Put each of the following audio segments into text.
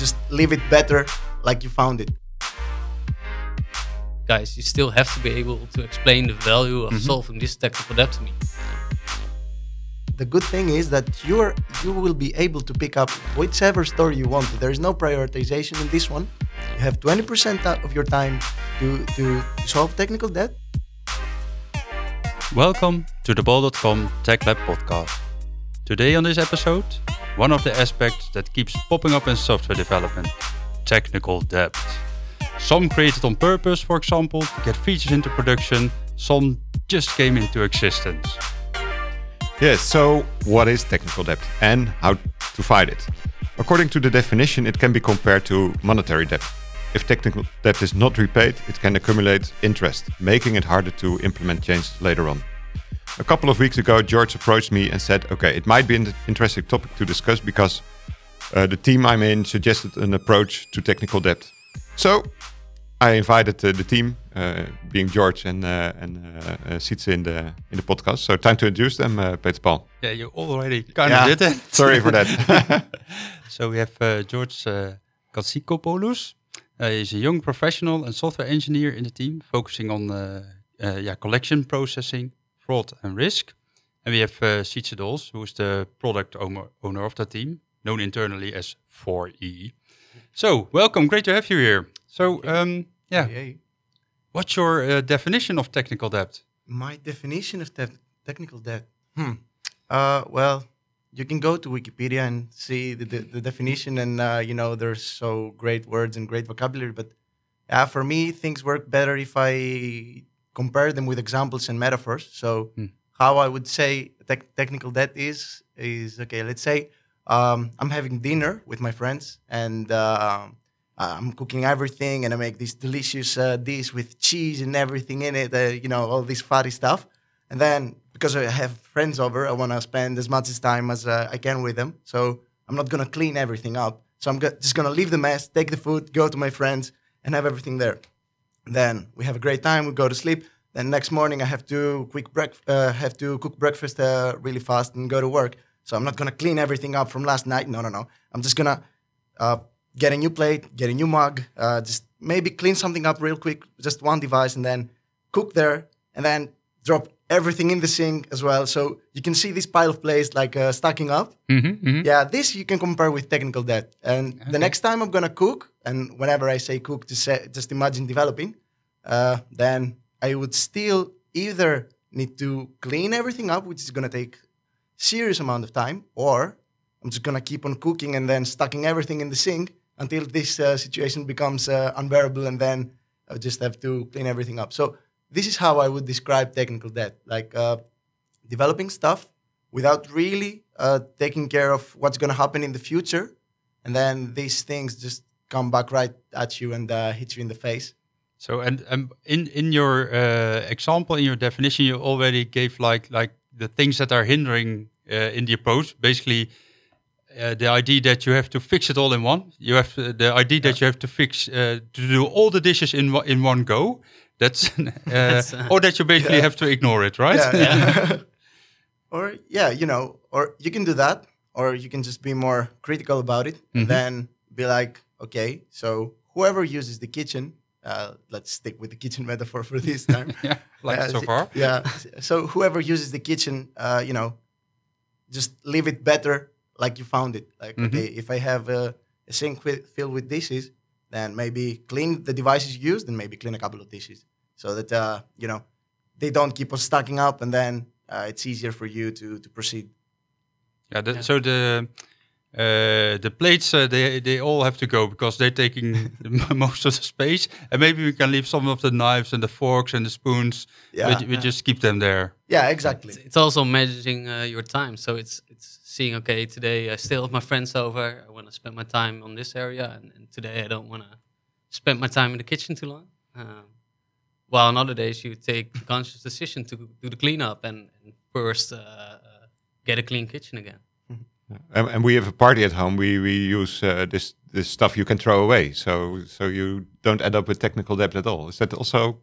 just leave it better like you found it. Guys, you still have to be able to explain the value of mm-hmm. solving this technical debt to me. The good thing is that you are you will be able to pick up whichever story you want. There is no prioritization in this one. You have 20% of your time to, to solve technical debt. Welcome to the bol.com Tech Lab podcast. Today on this episode, one of the aspects that keeps popping up in software development technical debt. Some created on purpose, for example, to get features into production, some just came into existence. Yes, so what is technical debt and how to fight it? According to the definition, it can be compared to monetary debt. If technical debt is not repaid, it can accumulate interest, making it harder to implement changes later on. A couple of weeks ago, George approached me and said, okay, it might be an interesting topic to discuss because uh, the team I'm in suggested an approach to technical debt. So I invited uh, the team, uh, being George and uh, and uh, uh, Sietse in the in the podcast. So time to introduce them, uh, Peter Paul. Yeah, you already kind Yeah, of did it. Sorry for that. So we have uh, George uh, Katsikopoulos. Uh, he's a young professional and software engineer in the team, focusing on uh, uh, yeah, collection processing, fraud, and risk. And we have uh, Sietse Dols, who is the product owner, of that team, known internally as 4E. So, welcome. Great to have you here. So, um, yeah, Yay. what's your uh, definition of technical debt? My definition of te- technical debt. Hmm. Uh, well, you can go to Wikipedia and see the, the, the definition, and uh, you know there's so great words and great vocabulary. But for me, things work better if I compare them with examples and metaphors. So Hmm. how I would say tech technical debt is is okay. Let's say um, I'm having dinner with my friends, and uh, I'm cooking everything, and I make this delicious uh, dish with cheese and everything in it. Uh, you know, all this fatty stuff. And then because I have friends over, I want to spend as much time as uh, I can with them. So I'm not gonna clean everything up. So I'm go- just gonna leave the mess, take the food, go to my friends, and have everything there. Then we have a great time. We go to sleep. Then next morning I have to quick break- uh, have to cook breakfast uh, really fast and go to work. So I'm not gonna clean everything up from last night. No, no, no. I'm just gonna uh, get a new plate, get a new mug, uh, just maybe clean something up real quick, just one device, and then cook there, and then drop everything in the sink as well. So you can see this pile of plates like uh, stacking up. Mm-hmm, Yeah, this you can compare with technical debt. And the next time I'm gonna cook, and whenever I say cook, to say, just imagine developing, uh, then I would still either need to clean everything up, which is gonna take serious amount of time, or I'm just gonna keep on cooking and then stacking everything in the sink until this uh, situation becomes uh, unbearable, and then I just have to clean everything up. So this is how I would describe technical debt, like uh, developing stuff without really uh, taking care of what's going to happen in the future, and then these things just come back right at you and uh, hit you in the face. So, and um, in in your uh, example, in your definition, you already gave like like the things that are hindering uh, in the approach. Basically, uh, the idea that you have to fix it all in one. You have uh, the idea that you have to fix uh, to do all the dishes in one- in one go. That's, uh, That's, or that you basically Yeah. have to ignore it, right? Yeah. or yeah, you know, or you can do that, or you can just be more critical about it, Mhm. and then be like, okay, so whoever uses the kitchen, uh, let's stick with the kitchen metaphor for this time. yeah, like Yeah, so far. Yeah. So whoever uses the kitchen, uh, you know, just leave it better like you found it. Like, Mhm. okay, if I have a, a sink with, filled with dishes, then maybe clean the devices used and maybe clean a couple of dishes so that, uh, you know, they don't keep on stacking up and then uh, it's easier for you to, to proceed. Yeah. The, Yeah. So the uh, the plates uh, they they all have to go because they're taking the most of the space, and maybe we can leave some of the knives and the forks and the spoons. Yeah. we, we just keep them there. Yeah, exactly. It's, it's also managing uh, your time. So it's it's seeing okay today I still have my friends over. I want to spend my time on this area, and, and today I don't want to spend my time in the kitchen too long. Um, while on other days you take the conscious decision to do the cleanup and, and first uh, uh, get a clean kitchen again. And, and we have a party at home. We we use uh, this this stuff you can throw away, so so you don't end up with technical debt at all. Is that also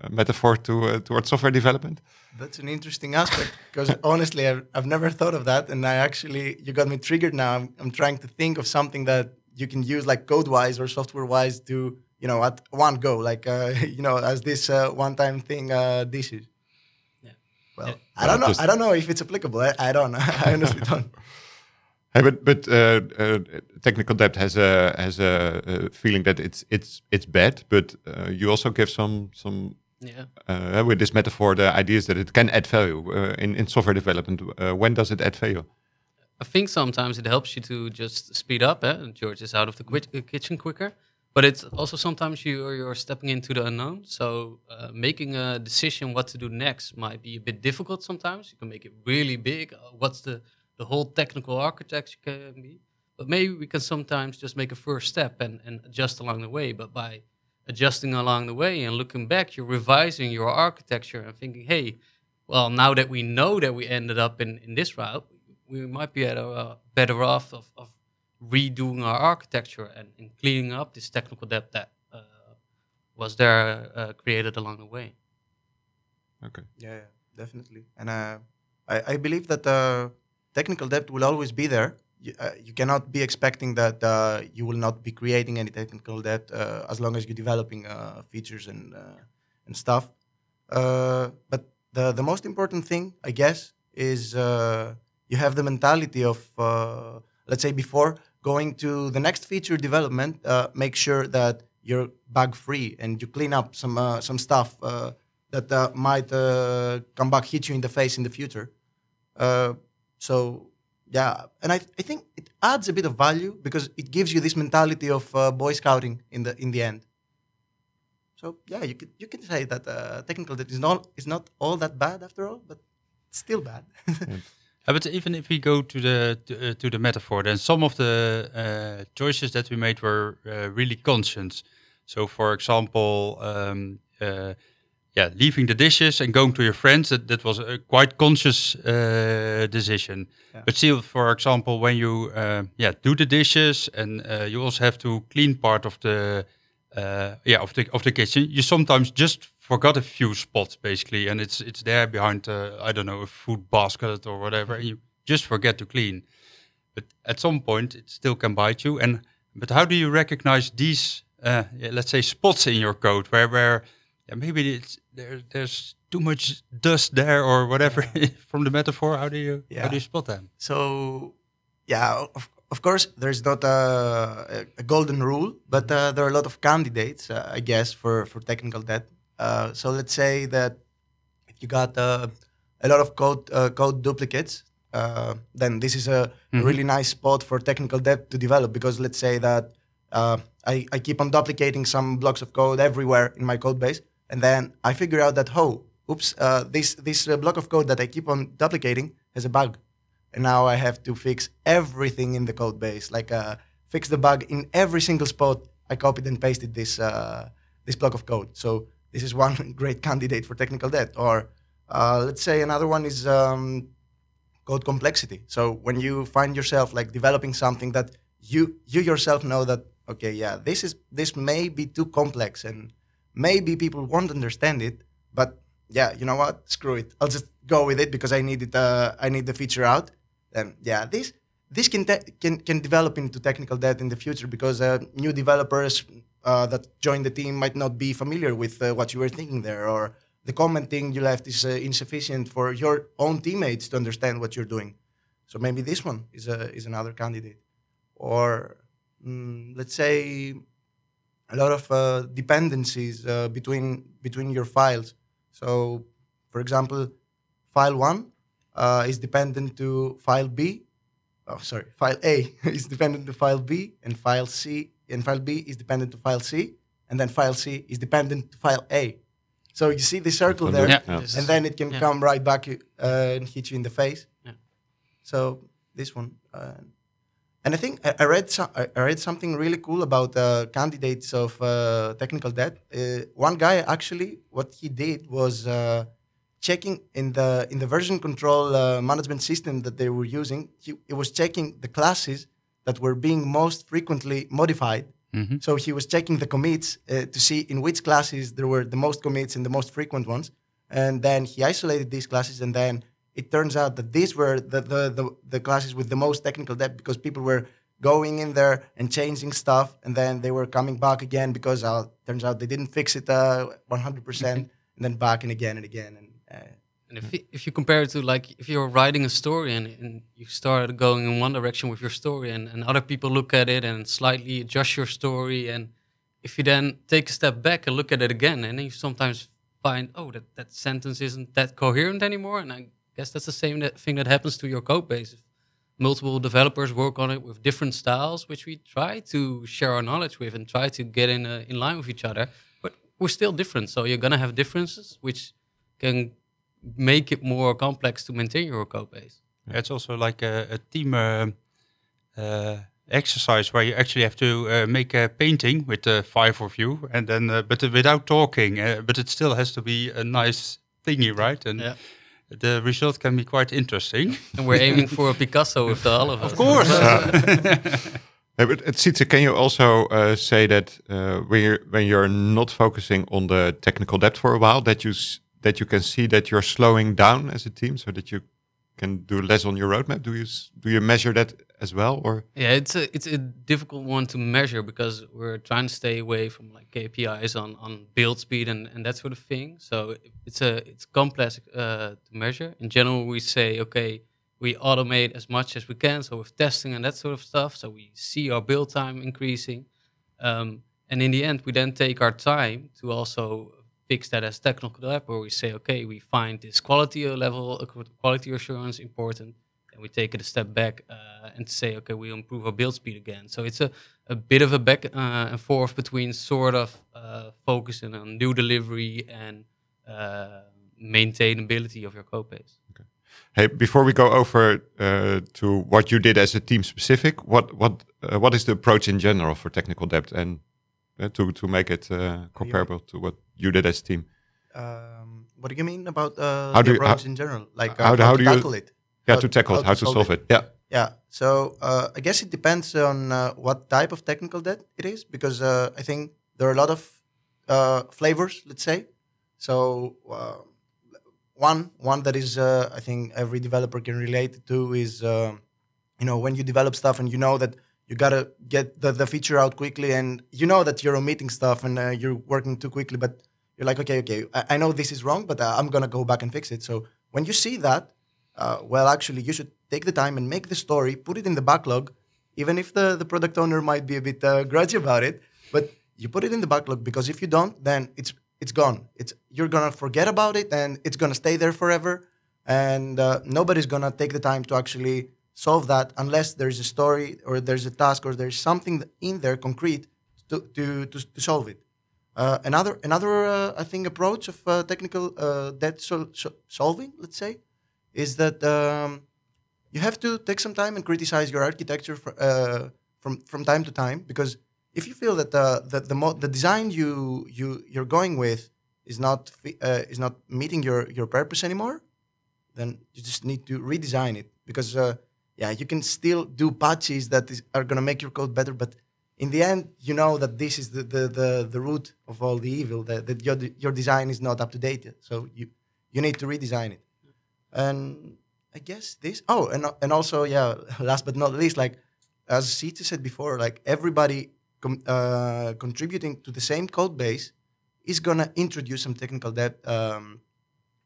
a metaphor to uh, towards software development? That's an interesting aspect because honestly, I've, I've never thought of that. And I actually, you got me triggered now. I'm, I'm trying to think of something that you can use like code wise or software wise to you know at one go like uh, you know as this uh, one time thing uh, dishes. Yeah. Well, Yeah. I don't know. I don't know if it's applicable. I, I don't. I honestly don't. Hey, but but uh, uh, technical debt has a has a, uh feeling that it's it's it's bad, but uh, you also give some some Yeah. uh, with this metaphor the ideas that it can add value uh, in in software development. Uh, when does it add value? I think sometimes it helps you to just speed up. Eh? George is out of the qui- kitchen quicker, but it's also sometimes you you're stepping into the unknown. So uh, making a decision what to do next might be a bit difficult. Sometimes you can make it really big. What's the the whole technical architecture can be, but maybe we can sometimes just make a first step and and adjust along the way. But by adjusting along the way and looking back, you're revising your architecture and thinking, hey, well, now that we know that we ended up in, in this route, we might be at a, uh, better off of, of redoing our architecture and, and cleaning up this technical debt that uh, was there uh, created along the way. Okay. Yeah, yeah, definitely. And uh, I, I believe that uh, technical debt will always be there. You, uh, you cannot be expecting that uh, you will not be creating any technical debt uh, as long as you're developing uh, features and uh, and stuff. Uh, but the the most important thing, I guess, is you have the mentality of let's say before going to the next feature development, make sure that you're bug free and you clean up some some stuff that might come back hit you in the face in the future. So yeah, and I, I think it adds a bit of value because it gives you this mentality of uh, boy scouting in the in the end. So yeah, you could you can say that uh, technical debt is not is not all that bad after all, but still bad. Uh, but even if we go to the to, uh, to the metaphor, then some of the uh, choices that we made were uh, really conscious. So, for example, um, yeah, leaving the dishes and going to your friends that, that was a quite conscious uh, decision. Yeah. But still, for example, when you uh, yeah do the dishes and uh, you also have to clean part of the uh, yeah of the of the kitchen, you sometimes just forgot a few spots basically, and it's it's there behind uh, I don't know a food basket or whatever, and you just forget to clean. But at some point, it still can bite you. And but how do you recognize these uh, let's say spots in your code where where yeah, maybe it's there there's too much dust there or whatever from the metaphor? How do you how do you spot them? So, yeah, of, of course, there's not a, a, golden rule, but uh, there are a lot of candidates, uh, I guess, for, for technical debt. Uh, so let's say that if you got uh, a lot of code uh, code duplicates, uh, then this is a Mhm. really nice spot for technical debt to develop. Because let's say that uh, I, I keep on duplicating some blocks of code everywhere in my code base, and then I figure out that oh, oops, uh, this this uh, block of code that I keep on duplicating has a bug and now I have to fix everything in the code base, like uh, fix the bug in every single spot. I copied and pasted this uh, this block of code. So this is one great candidate for technical debt. Or uh, let's say another one is um, code complexity. So when you find yourself like developing something that you you yourself know that okay, yeah, this is this may be too complex and maybe people won't understand it, but yeah, you know what? Screw it. I'll just go with it because I need it. Uh, I need the feature out. Then yeah, this this can te- can can develop into technical debt in the future because uh, new developers uh, that join the team might not be familiar with uh, what you were thinking there, or the commenting you left is uh, insufficient for your own teammates to understand what you're doing. So maybe this one is a is another candidate, or mm, let's say a lot of uh, dependencies uh, between between your files. So, for example, file one uh, is dependent to file B. Oh, sorry, file A is dependent to file B, and file C and file B is dependent to file C, and then file C is dependent to file A. So you see the circle there, Yeah, Yeah. and then it can yeah. come right back uh, and hit you in the face. Yeah. So this one, uh, and I think I, read so, I read something really cool about uh, candidates of uh, technical debt. Uh, one guy actually, what he did was uh, checking in the in the version control uh, management system that they were using. He, he was checking the classes that were being most frequently modified. Mhm. So he was checking the commits uh, to see in which classes there were the most commits and the most frequent ones. And then he isolated these classes, and then it turns out that these were the, the, the, the classes with the most technical debt because people were going in there and changing stuff, and then they were coming back again because uh, turns out they didn't fix it uh, 100%, and then back and again and again. And uh, And if you, if you compare it to like if you're writing a story and, and you start going in one direction with your story and, and other people look at it and slightly adjust your story and if you then take a step back and look at it again and then you sometimes find oh that, that sentence isn't that coherent anymore and I guess that's the same that thing that happens to your code base. If multiple developers work on it with different styles, which we try to share our knowledge with and try to get in uh, in line with each other, but we're still different. So you're gonna have differences, which can make it more complex to maintain your code base. It's also like a, a team uh, uh, exercise where you actually have to uh, make a painting with the five of you, and then uh, but without talking. Uh, but it still has to be a nice thingy, right? And Yeah. The result can be quite interesting. And we're aiming for a Picasso with the, all of us. of course. Hey, but uh, Sietse, can you also uh, say that uh, when you're when you're not focusing on the technical depth for a while, that you s- that you can see that you're slowing down as a team, so that you can do less on your roadmap? Do you s- do you measure that as well, or Yeah, it's a it's a difficult one to measure because we're trying to stay away from like KPIs on, on build speed and, and that sort of thing. So it's a it's complex uh, to measure. In general, we say okay, we automate as much as we can. So with testing and that sort of stuff, so we see our build time increasing. Um, and in the end, we then take our time to also fix that as technical debt, where we say okay, we find this quality level, quality assurance important and we take it a step back uh, and say, okay, we improve our build speed again. So it's a, a bit of a back uh, and forth between sort of uh, focusing on new delivery and uh, maintainability of your code base. hey? Before we go over uh, to what you did as a team specific, what what uh, what is the approach in general for technical depth, and uh, to to make it uh, comparable to what you did as a team? um, what do you mean about uh, How the do you- approach how- in general? Like uh, how do- how to do you- tackle it? Yeah, How- to tackle it, how, to solve, it. Yeah. Yeah. So uh, I guess it depends on uh, what type of technical debt it is, because uh, I think there are a lot of uh, flavors. Let's say. So uh, one one that is uh, I think every developer can relate to is you know when you develop stuff and you know that you gotta get the, the feature out quickly and you know that you're omitting stuff and uh, you're working too quickly, but you're like okay okay I, I know this is wrong, but uh, I'm gonna go back and fix it. So when you see that uh, well, actually, you should take the time and make the story, put it in the backlog, even if the, the product owner might be a bit uh, grudgy about it. But you put it in the backlog because if you don't, then it's it's gone. It's you're gonna forget about it and it's gonna stay there forever. And uh, nobody's gonna take the time to actually solve that unless there's a story or there's a task or there's something in there concrete to to to, to solve it. Uh, another another uh, I think approach of uh, technical uh, debt sol- so- solving, let's say, is that um, you have to take some time and criticize your architecture for, uh, from from time to time because if you feel that the the the, mo- the design you you you're going with is not uh, is not meeting your your purpose anymore, then you just need to redesign it. Because uh, yeah you can still do patches that is, are gonna make your code better, but in the end you know that this is the the the, the root of all the evil that, that your your design is not up to date so you you need to redesign it and I guess this. Oh, and and also yeah. Last but not least, like as Sietse said before, like everybody com- uh, contributing to the same code base is gonna introduce some technical debt. Um,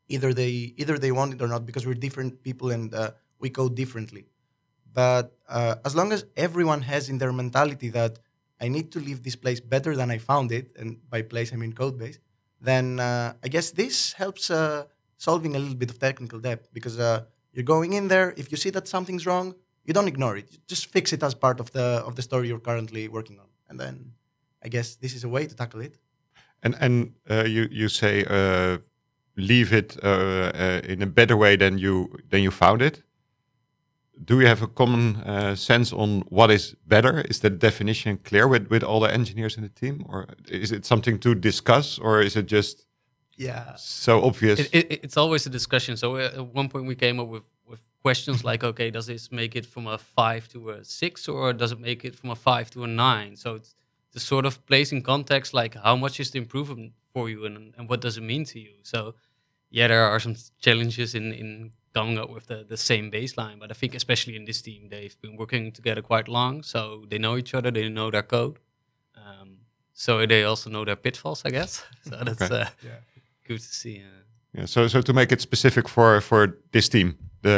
either they either they want it or not because we're different people and uh, we code differently. But uh, as long as everyone has in their mentality that I need to leave this place better than I found it, and by place I mean code base, then uh, I guess this helps uh, solving a little bit of technical debt because uh, you're going in there. If you see that something's wrong, you don't ignore it. You just fix it as part of the of the story you're currently working on, and then I guess this is a way to tackle it. And and uh, you you say uh, leave it uh, uh, in a better way than you than you found it. Do you have a common uh, sense on what is better? Is that definition clear with with all the engineers in the team, or is it something to discuss, or is it just Yeah. so obvious? It, it, it's always a discussion. So uh, at one point we came up with, with questions like, okay, does this make it from a five to a six, or does it make it from a five to a nine? So it's to sort of place in context, like how much is the improvement for you, and, and what does it mean to you? So yeah, there are some challenges in in coming up with the, the same baseline. But I think especially in this team, they've been working together quite long, so they know each other, they know their code. Um, so they also know their pitfalls, I guess. So that's Okay. uh, Yeah. Good to see. Uh, Yeah. So so to make it specific for for this team, the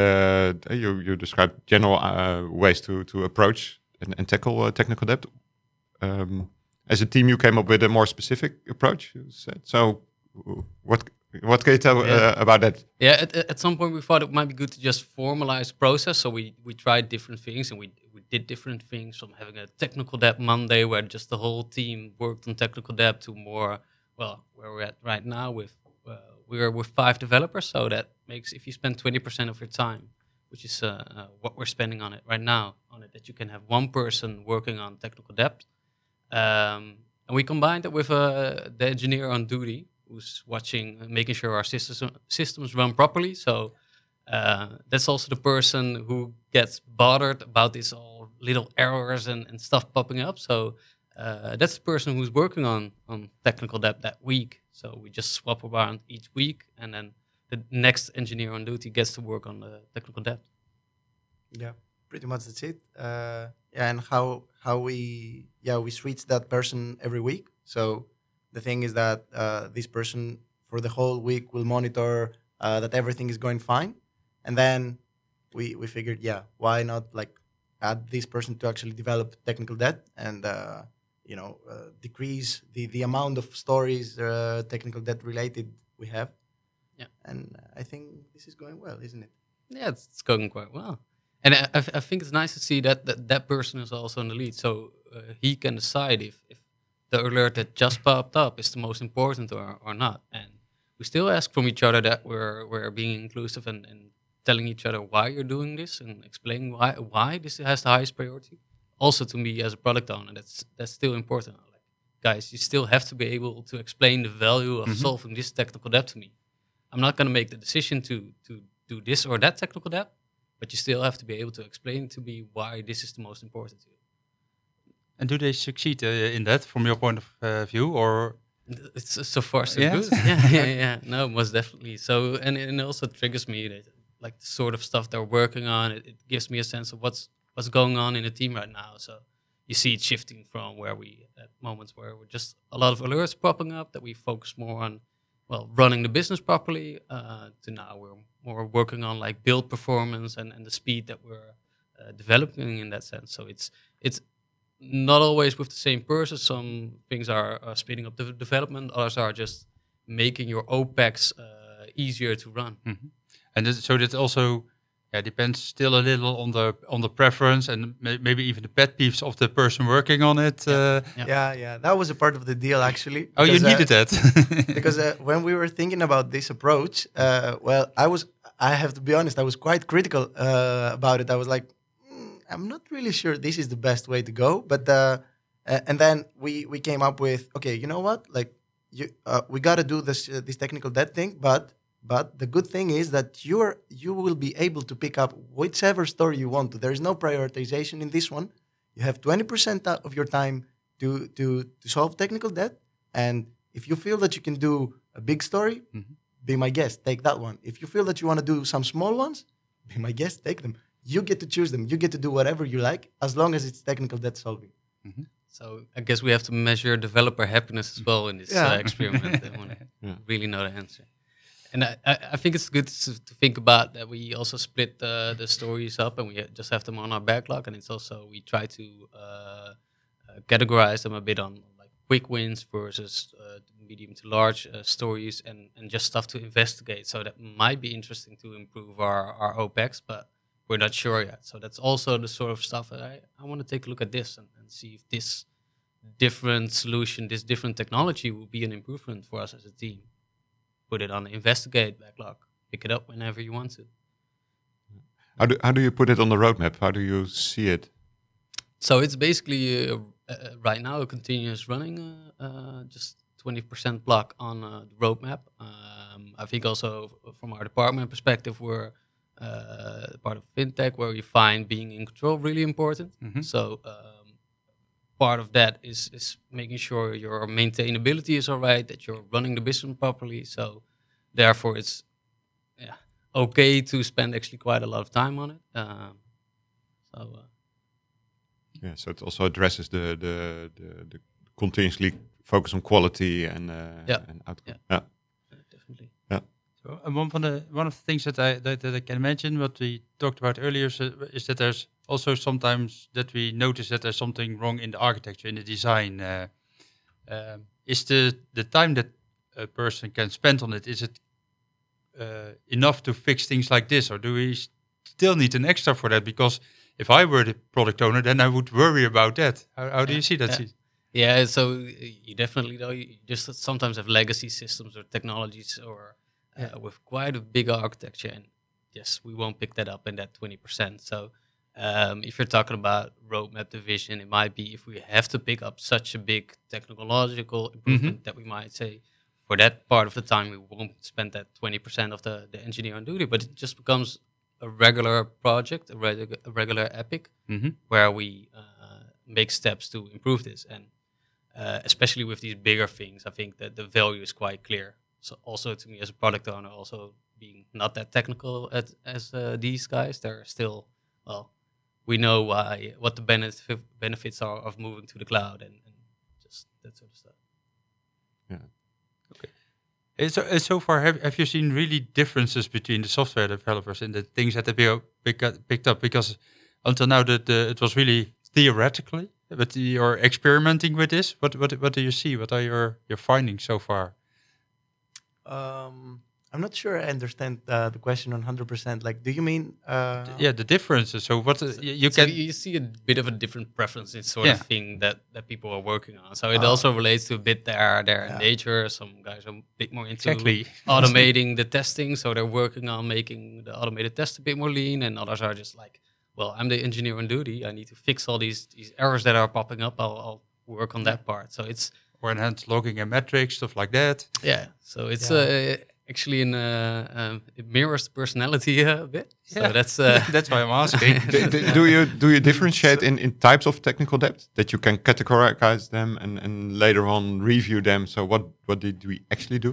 uh, you you described general uh, ways to to approach and, and tackle uh, technical debt. Um, as a team, you came up with a more specific approach. You said so. What what can you tell Yeah. uh, about that? Yeah, at, at at some point we thought it might be good to just formalize process. So we, we tried different things and we, we did different things from having a technical debt Monday where just the whole team worked on technical debt to more, well, where we're at right now with, uh, we're with five developers. So that makes, if you spend 20% of your time, which is uh, uh, what we're spending on it right now, on it, that you can have one person working on technical debt. Um, and we combined it with uh, the engineer on duty who's watching, uh, making sure our systems systems run properly. So uh, that's also the person who gets bothered about these all little errors and, and stuff popping up. So uh, that's the person who's working on on technical debt that week. So we just swap around each week, and then the next engineer on duty gets to work on the technical debt. Yeah, pretty much that's it. Uh, yeah, and how how we yeah we switch that person every week. So the thing is that uh, this person for the whole week will monitor uh, that everything is going fine, and then we we figured yeah why not like add this person to actually develop technical debt and uh, you know uh, decrease the the amount of stories uh, technical debt related we have. Yeah. and I think this is going well, isn't it? Yeah, it's, it's going quite well. And I, I, I think it's nice to see that, that that person is also in the lead. So uh, he can decide if, if the alert that just popped up is the most important or, or not. And we still ask from each other that we're, we're being inclusive and, and telling each other why you're doing this and explaining why, why this has the highest priority. Also to me as a product owner, that's, that's still important. Like, guys, you still have to be able to explain the value of solving this technical debt to me. I'm not going to make the decision to to do this or that technical debt, but you still have to be able to explain to me why this is the most important to you. And do they succeed uh, in that from your point of uh, view, or It's so far so Yeah? good. Yeah, yeah, yeah. No, most definitely. So, and and it also triggers me that like the sort of stuff they're working on. It, it gives me a sense of what's what's going on in the team right now. So you see it shifting from where we at moments where we're just a lot of alerts popping up that we focus more on well running the business properly uh, to now we're more working on like build performance and, and the speed that we're uh, developing in that sense. So it's it's not always with the same person. Some things are uh, speeding up the development. Others are just making your opex uh, easier to run. And this, so that also yeah depends still a little on the on the preference and may, maybe even the pet peeves of the person working on it. Uh, Yeah. Yeah, yeah, that was a part of the deal actually. oh, you because, uh, needed that because uh, when we were thinking about this approach, uh, well, I was, I have to be honest, I was quite critical uh, about it. I was like, "Mm, I'm not really sure this is the best way to go. But uh, a- and then we we came up with, okay, you know what, like you, uh, we got to do this uh, this technical debt thing, but. But the good thing is that you are you will be able to pick up whichever story you want to. There is no prioritization in this one. You have twenty percent of your time to to to solve technical debt, and if you feel that you can do a big story, Mhm. be my guest. Take that one. If you feel that you want to do some small ones, be my guest. Take them. You get to choose them. You get to do whatever you like, as long as it's technical debt solving. so i guess we have to measure developer happiness as well in this Yeah. uh, experiment i want to Yeah. really know the answer and I, I, think it's good to, to think about that we also split the, the stories up and we just have them on our backlog. And it's also we try to uh, uh, categorize them a bit on like quick wins versus uh, medium to large uh, stories and, and just stuff to investigate. So that might be interesting to improve our, our opex but we're not sure yet. So that's also the sort of stuff that i, I want to take a look at this and, and see if this different solution this different technology will be an improvement for us as a team put it on the investigate backlog. Pick it up whenever you want to. How do how do you put it on the roadmap? How do you see it? So it's basically uh, uh, right now a continuous running, uh, uh, just 20% block on uh, the roadmap. Um, I think also f- from our department perspective, we're uh, part of fintech where we find being in control really important. Mhm. So um, part of that is is making sure your maintainability is all right, that you're running the business properly. So therefore, it's yeah okay to spend actually quite a lot of time on it. Um, so uh, Yeah, so it also addresses the the the, the continuously focus on quality and uh, Yeah. and outcome. Yeah. Yeah. uh, definitely. Yeah. So uh, one of the one of the things that I that, that I can imagine what we talked about earlier is, is that there's also sometimes that we notice that there's something wrong in the architecture in the design. Uh, um, is the the time that a person can spend on it is it uh, enough to fix things like this, or do we still need an extra for that? Because if I were the product owner, then I would worry about that. How, how do you see that? yeah. Yeah, so uh, you definitely know you just sometimes have legacy systems or technologies or uh, Yeah. with quite a big architecture, and yes, we won't pick that up in that twenty percent. So um, if you're talking about roadmap division, it might be if we have to pick up such a big technological improvement that we might say for that part of the time we won't spend that twenty percent of the the engineer on duty, but it just becomes a regular project, a, a regular epic Mm-hmm. where we uh, make steps to improve this. And uh, especially with these bigger things, I think that the value is quite clear. So also to me as a product owner, also being not that technical at, as uh, these guys, they're still well. We know why what the benefit, benefits are of moving to the cloud and, and just that sort of stuff. Uh, So, uh, so far, have, have you seen really differences between the software developers and the things that they be- pick up, picked up? Because until now, the, the, it was really theoretically, but you're experimenting with this. What what what do you see? What are your your findings so far? Um, I'm not sure I understand uh, the question on 100%. Like, do you mean? Uh, yeah, the differences. So what uh, you, you so can you see a bit of a different preference in sort Yeah. of thing that, that people are working on. So it Ah. also relates to a bit their their Yeah. nature. Some guys are a bit more into exactly automating the testing, so they're working on making the automated test a bit more lean, and others are just like, well, I'm the engineer on duty. I need to fix all these these errors that are popping up. I'll, I'll work on that part. So it's or enhanced logging and metrics stuff like that. yeah. So it's Yeah. uh, actually in uh, um, it mirrors the personality uh, a bit. So Yeah. that's uh, That's why I'm asking. do, do- do you do you differentiate in, in types of technical debt that you can categorize them and, and later on review them? So what what did we actually do?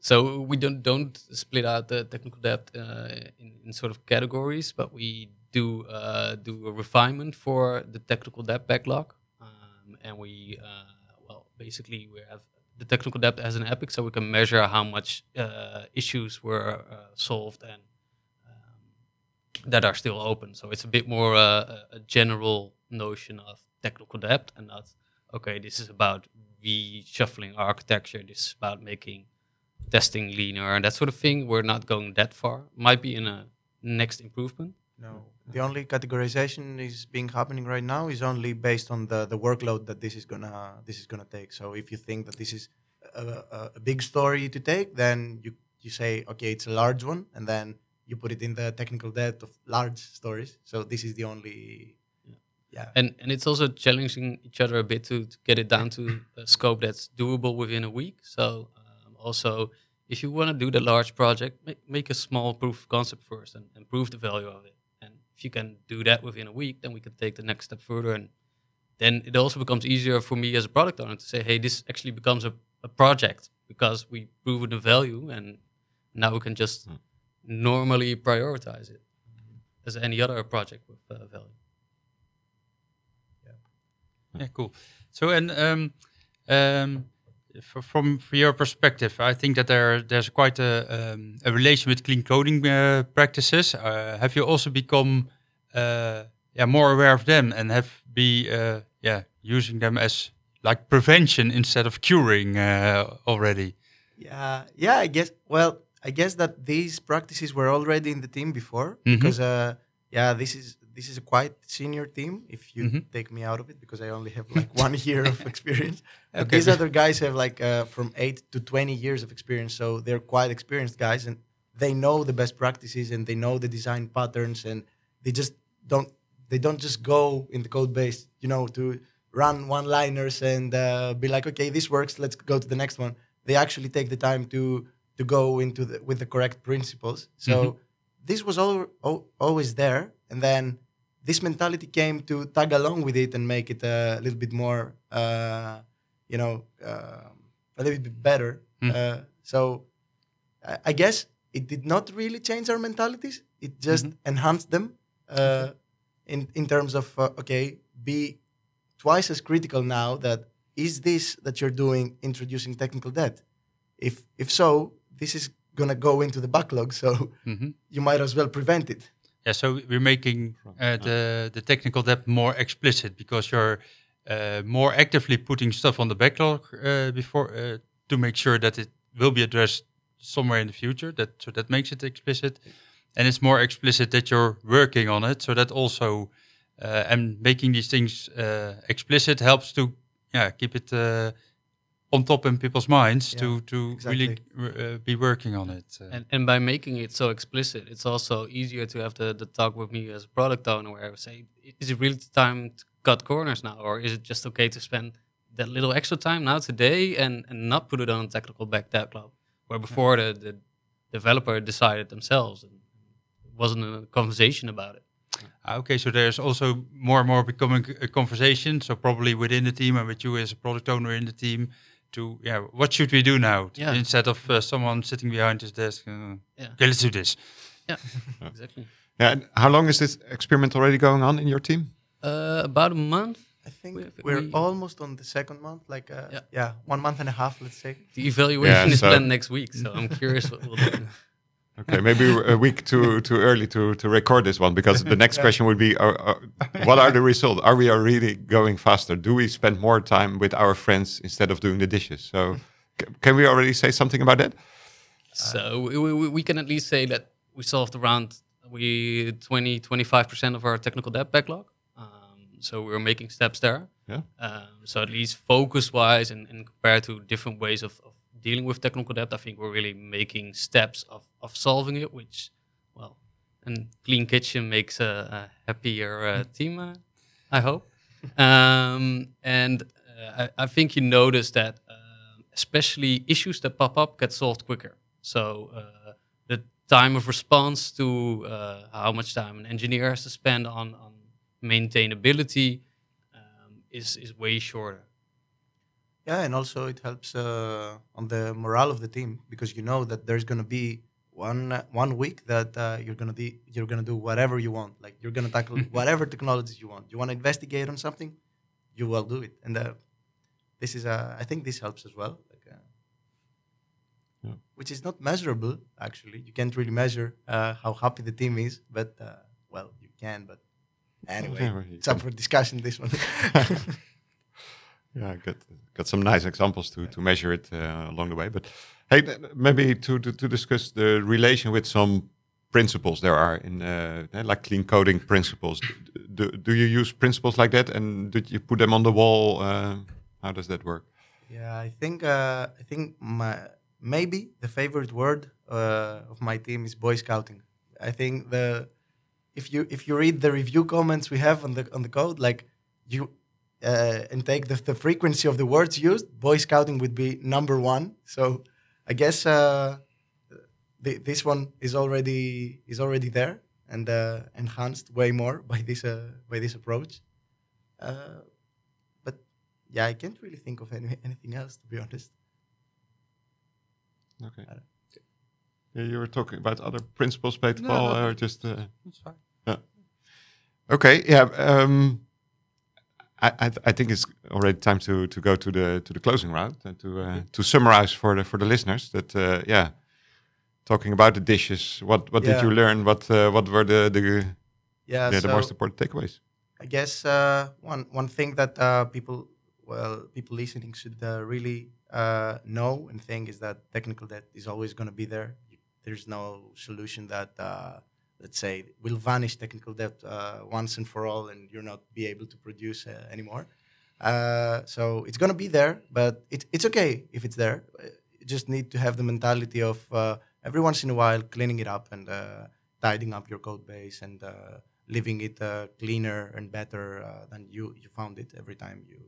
So we don't don't split out the technical debt uh, in, in sort of categories, but we do uh, do a refinement for the technical debt backlog, um, and we uh, well basically we have the technical debt as an epic, so we can measure how much uh, issues were uh, solved and um, that are still open. So it's a bit more uh, a- general notion of technical debt, and not okay. This is about reshuffling architecture. This is about making testing leaner and that sort of thing. We're not going that far. Might be in a next improvement. No. The only categorization is being happening right now is only based on the, the workload that this is gonna this is gonna take. So if you think that this is a, a, a big story to take, then you you say okay, it's a large one, and then you put it in the technical debt of large stories. So this is the only yeah. And and it's also challenging each other a bit to, to get it down to a scope that's doable within a week. So um, also, if you want to do the large project, make, make a small proof of concept first and, and prove the value of it. And if you can do that within a week, then we can take the next step further. And then it also becomes easier for me as a product owner to say, hey, this actually becomes a, a project because we proven the value and now we can just Hmm. normally prioritize it as any other project with uh, value. Yeah. yeah, cool. So, and um, um, f- from from your perspective, I think that there there's quite a um, a relation with clean coding uh, practices. Uh, have you also become uh, yeah more aware of them and have be uh, yeah using them as like prevention instead of curing uh, already? Yeah, yeah. I guess. Well, I guess that these practices were already in the team before Mhm. because, uh, yeah, this is this is a quite senior team. If you Mhm. take me out of it, because I only have like one year of experience. But Okay. these other guys have like uh, from eight to twenty years of experience, so they're quite experienced guys, and they know the best practices and they know the design patterns, and they just don't they don't just go in the code base, you know, to run one liners and uh, be like, okay, this works, let's go to the next one. They actually take the time to to go into the with the correct principles. So Mhm. this was all, al- always there, and then this mentality came to tag along with it and make it a little bit more, uh, you know, um a little bit better. Mm. Uh, so I, I guess it did not really change our mentalities. It just enhanced them uh, in in terms of uh, okay, be twice as critical now. That is this that you're doing introducing technical debt. If if so, this is gonna go into the backlog. So Mhm. you might as well prevent it. Yeah, so we're making uh, the the technical debt more explicit because you're uh, more actively putting stuff on the backlog uh, before uh, to make sure that it will be addressed somewhere in the future. That so that makes it explicit, and it's more explicit that you're working on it. So that also uh, and making these things uh, explicit helps to yeah keep it uh, on top in people's minds Yeah, to to really uh, be working on it. Uh, And, and by making it so explicit, it's also easier to have the, the talk with me as a product owner where I would say, is it really time to cut corners now? Or is it just okay to spend that little extra time now today and, and not put it on a technical back backlog? Where before the, the developer decided themselves and it wasn't a conversation about it. Ah, Okay, so there's also more and more becoming a conversation. So probably within the team and with you as a product owner in the team, to yeah, what should we do now Yeah. instead of uh, someone sitting behind his desk? Uh, Yeah. Okay, let's do this. Yeah, exactly. Yeah. And how long is this experiment already going on in your team? Uh, about a month. I think We- we're we- almost on the second month, like uh, Yeah. yeah. one month and a half, let's say. The evaluation Yeah, is so- planned next week, so I'm curious what we'll do. Okay, maybe a week too too early to to record this one because the next question would be: are, are- What are the results? Are we are really going faster? Do we spend more time with our friends instead of doing the dishes? So, c- can we already say something about that? So we, we, we can at least say that we solved around we 20 25% of our technical debt backlog. Um, so we're making steps there. Yeah. Um, so at least focus wise and, and compared to different ways of, of dealing with technical debt, I think we're really making steps of, of solving it, which, well, a clean kitchen makes a, a happier uh, team, uh, I hope. um, and uh, I, I think you notice that um especially issues that pop up get solved quicker. So uh, the time of response to uh, how much time an engineer has to spend on, on maintainability um, is, is way shorter. Yeah, and also it helps uh, on the morale of the team because you know that there's gonna be one one week that uh, you're gonna be you're gonna do whatever you want. Like you're gonna tackle whatever technologies you want. You want to investigate on something, you will do it. And uh, this is uh, I think this helps as well. Like, uh, Yeah. which is not measurable actually. You can't really measure uh, how happy the team is, but uh, well, you can. But anyway, Yeah, well, you it's up for discussion. This one. Yeah, got got some nice examples to to measure it uh, along the way. But hey, maybe to, to to discuss the relation with some principles there are in uh, eh, like clean coding principles. Do, do you use principles like that, and did you put them on the wall? Uh, how does that work? Yeah, I think uh, I think my maybe the favorite word uh, of my team is boy scouting. I think the if you if you read the review comments we have on the on the code, like you uh, and take the, the frequency of the words used, boy scouting would be number one. So I guess uh, the, this one is already is already there and uh, enhanced way more by this uh, by this approach. Uh, but yeah, I can't really think of any, anything else to be honest. Okay. Yeah, you were talking about other principles, Peter No, Paul, no, or just. Uh, That's fine. Okay, yeah. Um, I, I, th- I think it's already time to, to go to the to the closing round and to uh, to summarize for the for the listeners that uh, yeah, talking about the dishes. What what did you learn? What uh, what were the the Yeah, yeah, the most important takeaways? I guess uh, one one thing that uh, people well people listening should uh, really uh, know and think is that technical debt is always going to be there. There's no solution that uh, let's say will vanish technical debt uh, once and for all, and you're not be able to produce uh, anymore. Uh, so it's going to be there, but it, it's okay if it's there. You just need to have the mentality of uh, every once in a while cleaning it up and uh, tidying up your code base and uh, leaving it cleaner and better than you, you found it every time you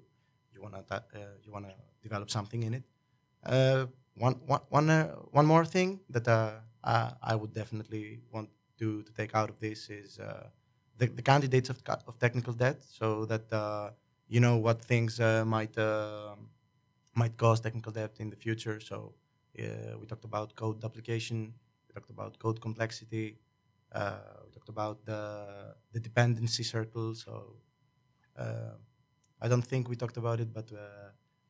you wanna you wanna develop something in it. One one one one more thing that I would definitely want to, to take out of this is uh, the, the candidates of, of technical debt, so that uh, you know what things uh, might might cause technical debt in the future. So we talked about code duplication, We talked about code complexity. We talked about the the dependency circle. So I don't think we talked about it, but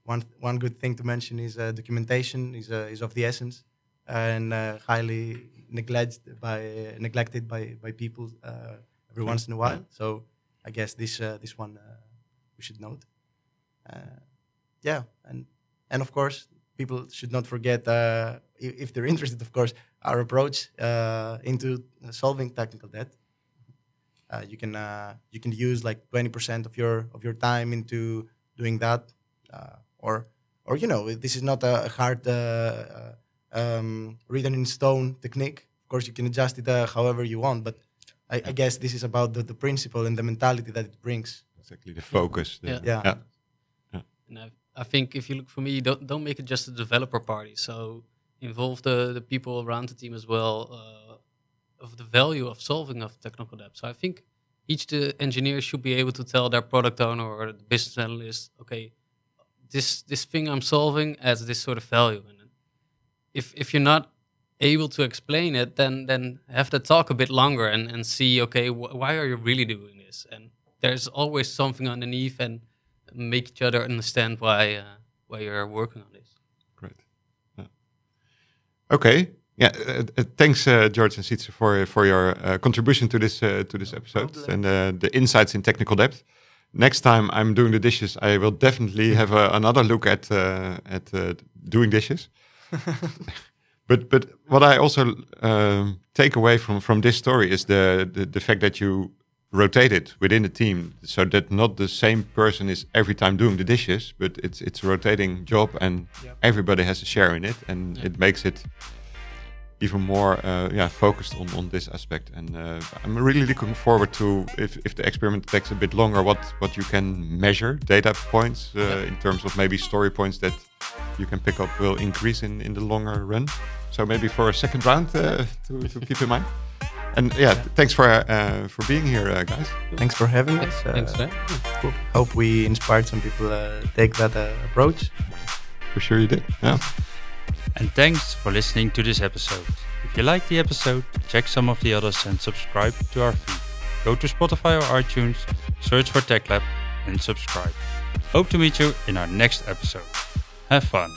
one one good thing to mention is uh, documentation is uh, is of the essence and uh, highly neglected by neglected by by people uh, every once in a while. So I guess this uh, this one we should note. Yeah, and and of course people should not forget if, they're interested, of course, our approach into solving technical debt. Uh, you can uh, you can use like twenty percent of your of your time into doing that, uh, or or you know this is not a hard um, written in stone technique. Of course, you can adjust it uh, however you want, but I, I guess this is about the, the principle and the mentality that it brings. Exactly the focus. the- Yeah. Yeah. Yeah. And I, I think if you look for me, don't don't make it just a developer party. So involve the the people around the team as well uh, of the value of solving of technical debt. So I think each the engineer should be able to tell their product owner or the business analyst, okay, this this thing I'm solving has this sort of value. And if if you're not able to explain it, then then have to talk a bit longer and and see, okay, wh- why are you really doing this? And there's always something underneath and make each other understand why uh, why you're working on this. Great. Yeah. Okay. Yeah. Uh, uh, thanks, uh, George and Sietse, for for your uh, contribution to this uh, to this episode problem. and uh, the insights in technical debt. Next time I'm doing the dishes, I will definitely have a, another look at uh, at uh, doing dishes. but but what I also um, take away from from this story is the, the the fact that you rotate it within the team, so that not the same person is every time doing the dishes, but it's it's a rotating job and Yep. everybody has a share in it, and it makes it even more uh, yeah focused on on this aspect. And uh, I'm really looking forward to if if the experiment takes a bit longer, what what you can measure data points uh, in terms of maybe story points that you can pick up will increase in in the longer run. So maybe for a second round uh, to, to keep in mind. And yeah, th- thanks for uh, for being here, uh, guys. Thanks for having us. Uh, Thanks, man. cool. Hope we inspired some people uh, take that uh, approach. For sure, you did. Yeah. And thanks for listening to this episode. If you liked the episode, check some of the others and subscribe to our feed. Go to Spotify or iTunes, search for TechLab, and subscribe. Hope to meet you in our next episode. Have fun.